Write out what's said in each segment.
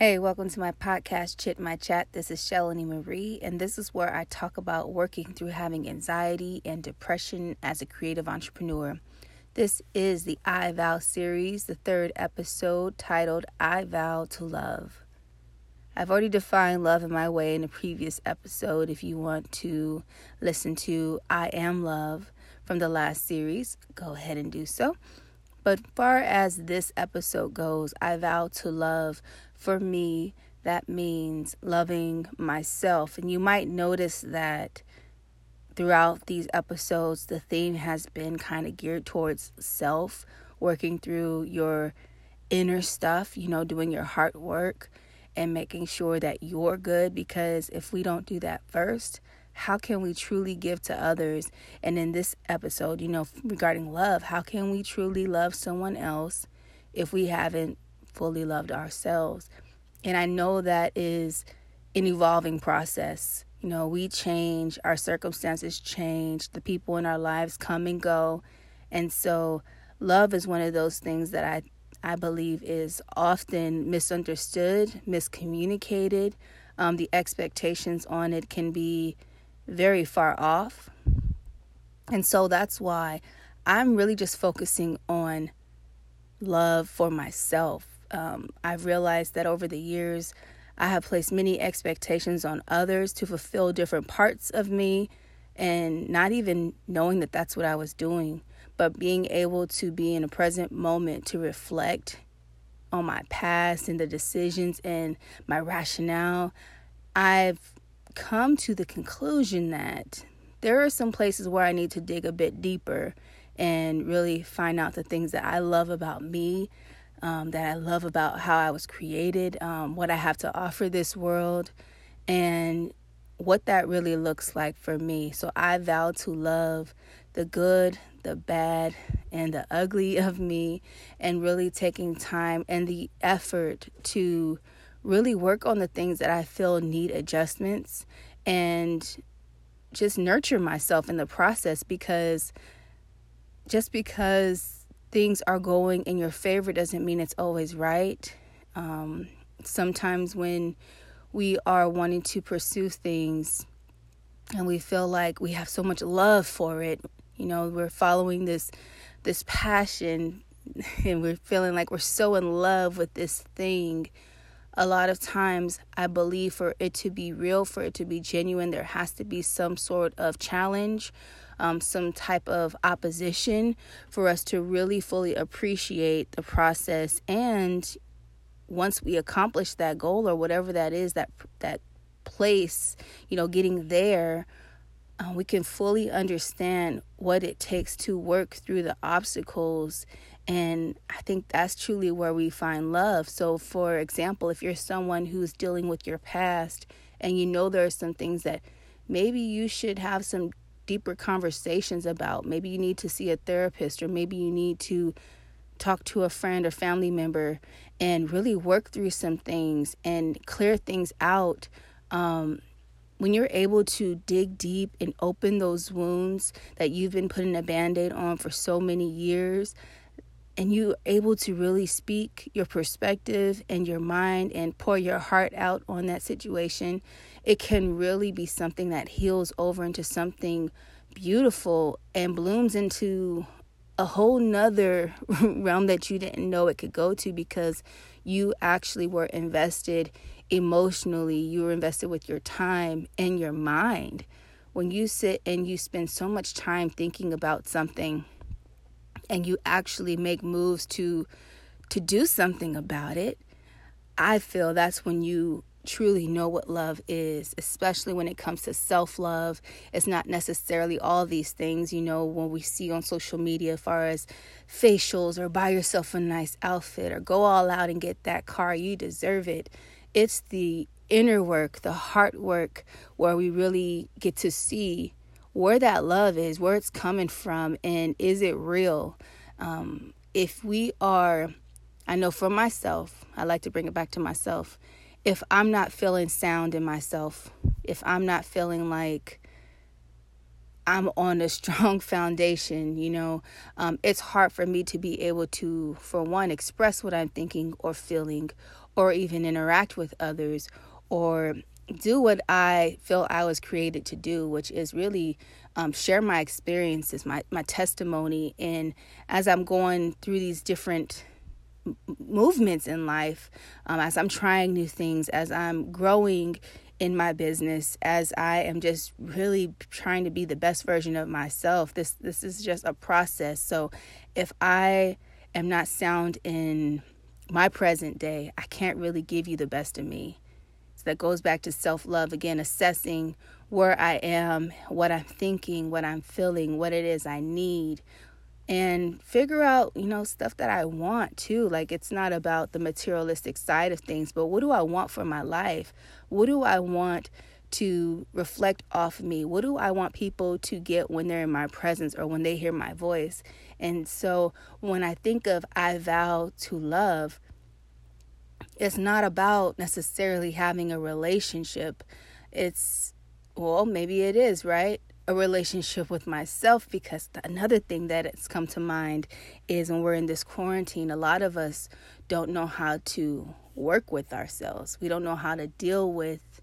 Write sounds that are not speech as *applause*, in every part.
Hey, welcome to my podcast, Chit My Chat. This is Shellanee Marie, and this is where I talk about working through having anxiety and depression as a creative entrepreneur. This is the I Vow series, the third episode titled I Vow to Love. I've already defined love in my way in a previous episode. If you want to listen to I Am Love from the last series, go ahead and do so. But far as this episode goes, I vow to love for me, that means loving myself. And you might notice that throughout these episodes, the theme has been kind of geared towards self, working through your inner stuff, you know, doing your heart work and making sure that you're good. Because if we don't do that first, how can we truly give to others? And in this episode, you know, regarding love, how can we truly love someone else if we haven't fully loved ourselves. And I know that is an evolving process. You know, we change, our circumstances change, the people in our lives come and go. And so, love is one of those things that I, I believe is often misunderstood, miscommunicated. Um, the expectations on it can be very far off. And so, that's why I'm really just focusing on love for myself um, I've realized that over the years, I have placed many expectations on others to fulfill different parts of me, and not even knowing that that's what I was doing, but being able to be in a present moment to reflect on my past and the decisions and my rationale. I've come to the conclusion that there are some places where I need to dig a bit deeper and really find out the things that I love about me um, that I love about how I was created, um, what I have to offer this world, and what that really looks like for me. So I vow to love the good, the bad, and the ugly *laughs* of me, and really taking time and the effort to really work on the things that I feel need adjustments and just nurture myself in the process because just because things are going in your favor doesn't mean it's always right. Um, sometimes when we are wanting to pursue things and we feel like we have so much love for it, you know, we're following this this passion *laughs* and we're feeling like we're so in love with this thing. A lot of times, I believe for it to be real, for it to be genuine, there has to be some sort of challenge um, some type of opposition for us to really fully appreciate the process. And once we accomplish that goal or whatever that is that that place you know getting there uh, we can fully understand what it takes to work through the obstacles and I think that's truly where we find love. So, for example, if you're someone who's dealing with your past and you know there are some things that maybe you should have some deeper conversations about. Maybe you need to see a therapist, or maybe you need to talk to a friend or family member and really work through some things and clear things out. Um, when you're able to dig deep and open those wounds that you've been putting a band aid on for so many years, and you able to really speak your perspective and your mind and pour your heart out on that situation, it can really be something that heals over into something beautiful and blooms into a whole nother *laughs* realm that you didn't know it could go to because you actually were invested emotionally, you were invested with your time and your mind. When you sit and you spend so much time thinking about something, and you actually make moves to to do something about it, I feel that's when you truly know what love is, especially when it comes to self love. It's not necessarily all these things, you know, when we see on social media, as far as facials or buy yourself a nice outfit or go all out and get that car, you deserve it. It's the inner work, the heart work, where we really get to see where that love is, where it's coming from, and is it real? Um, if we are, I know for myself, I like to bring it back to myself. If I'm not feeling sound in myself, if I'm not feeling like I'm on a *laughs* strong foundation, you know, um, it's hard for me to be able to, for one, express what I'm thinking or feeling, or even interact with others or do what I feel I was created to do, which is really um, share my experiences, my, my testimony. And as I'm going through these different m- movements in life, um, as I'm trying new things, as I'm growing in my business, as I am just really trying to be the best version of myself, this this is just a process. So if I am not sound in my present day, I can't really give you the best of me. So that goes back to self love again, assessing where I am, what I'm thinking, what I'm feeling, what it is I need, and figure out, you know, stuff that I want too. Like it's not about the materialistic side of things, but what do I want for my life? What do I want to reflect off me? What do I want people to get when they're in my presence or when they hear my voice? And so when I think of I vow to love, it's not about necessarily having a relationship. It's, well, maybe it is, right? A relationship with myself because another thing that it's come to mind is when we're in this quarantine, a lot of us don't know how to work with ourselves. We don't know how to deal with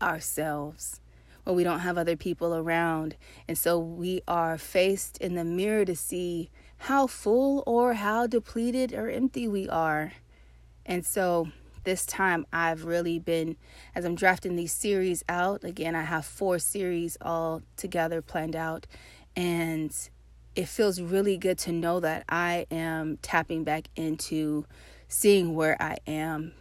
ourselves when we don't have other people around. And so we are faced in the mirror to see how full or how depleted or empty we are. And so this time I've really been, as I'm drafting these series out, again, I have four series all together planned out. And it feels really good to know that I am tapping back into seeing where I am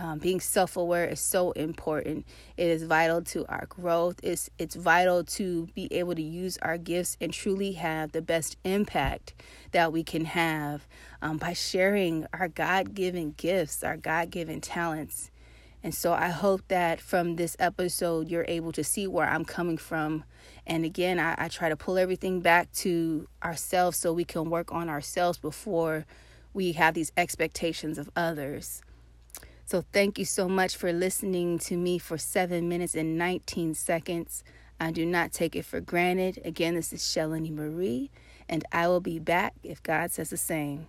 um, being self-aware is so important. It is vital to our growth. It's it's vital to be able to use our gifts and truly have the best impact that we can have um, by sharing our god-given gifts our god-given talents. And so i hope that from this episode you're able to see where i'm coming from. And again I, I try to pull everything back to ourselves so we can work on ourselves before we have these expectations of others so, thank you so much for listening to me for seven minutes and 19 seconds. I do not take it for granted. Again, this is Shellanee Marie, and I will be back if God says the same.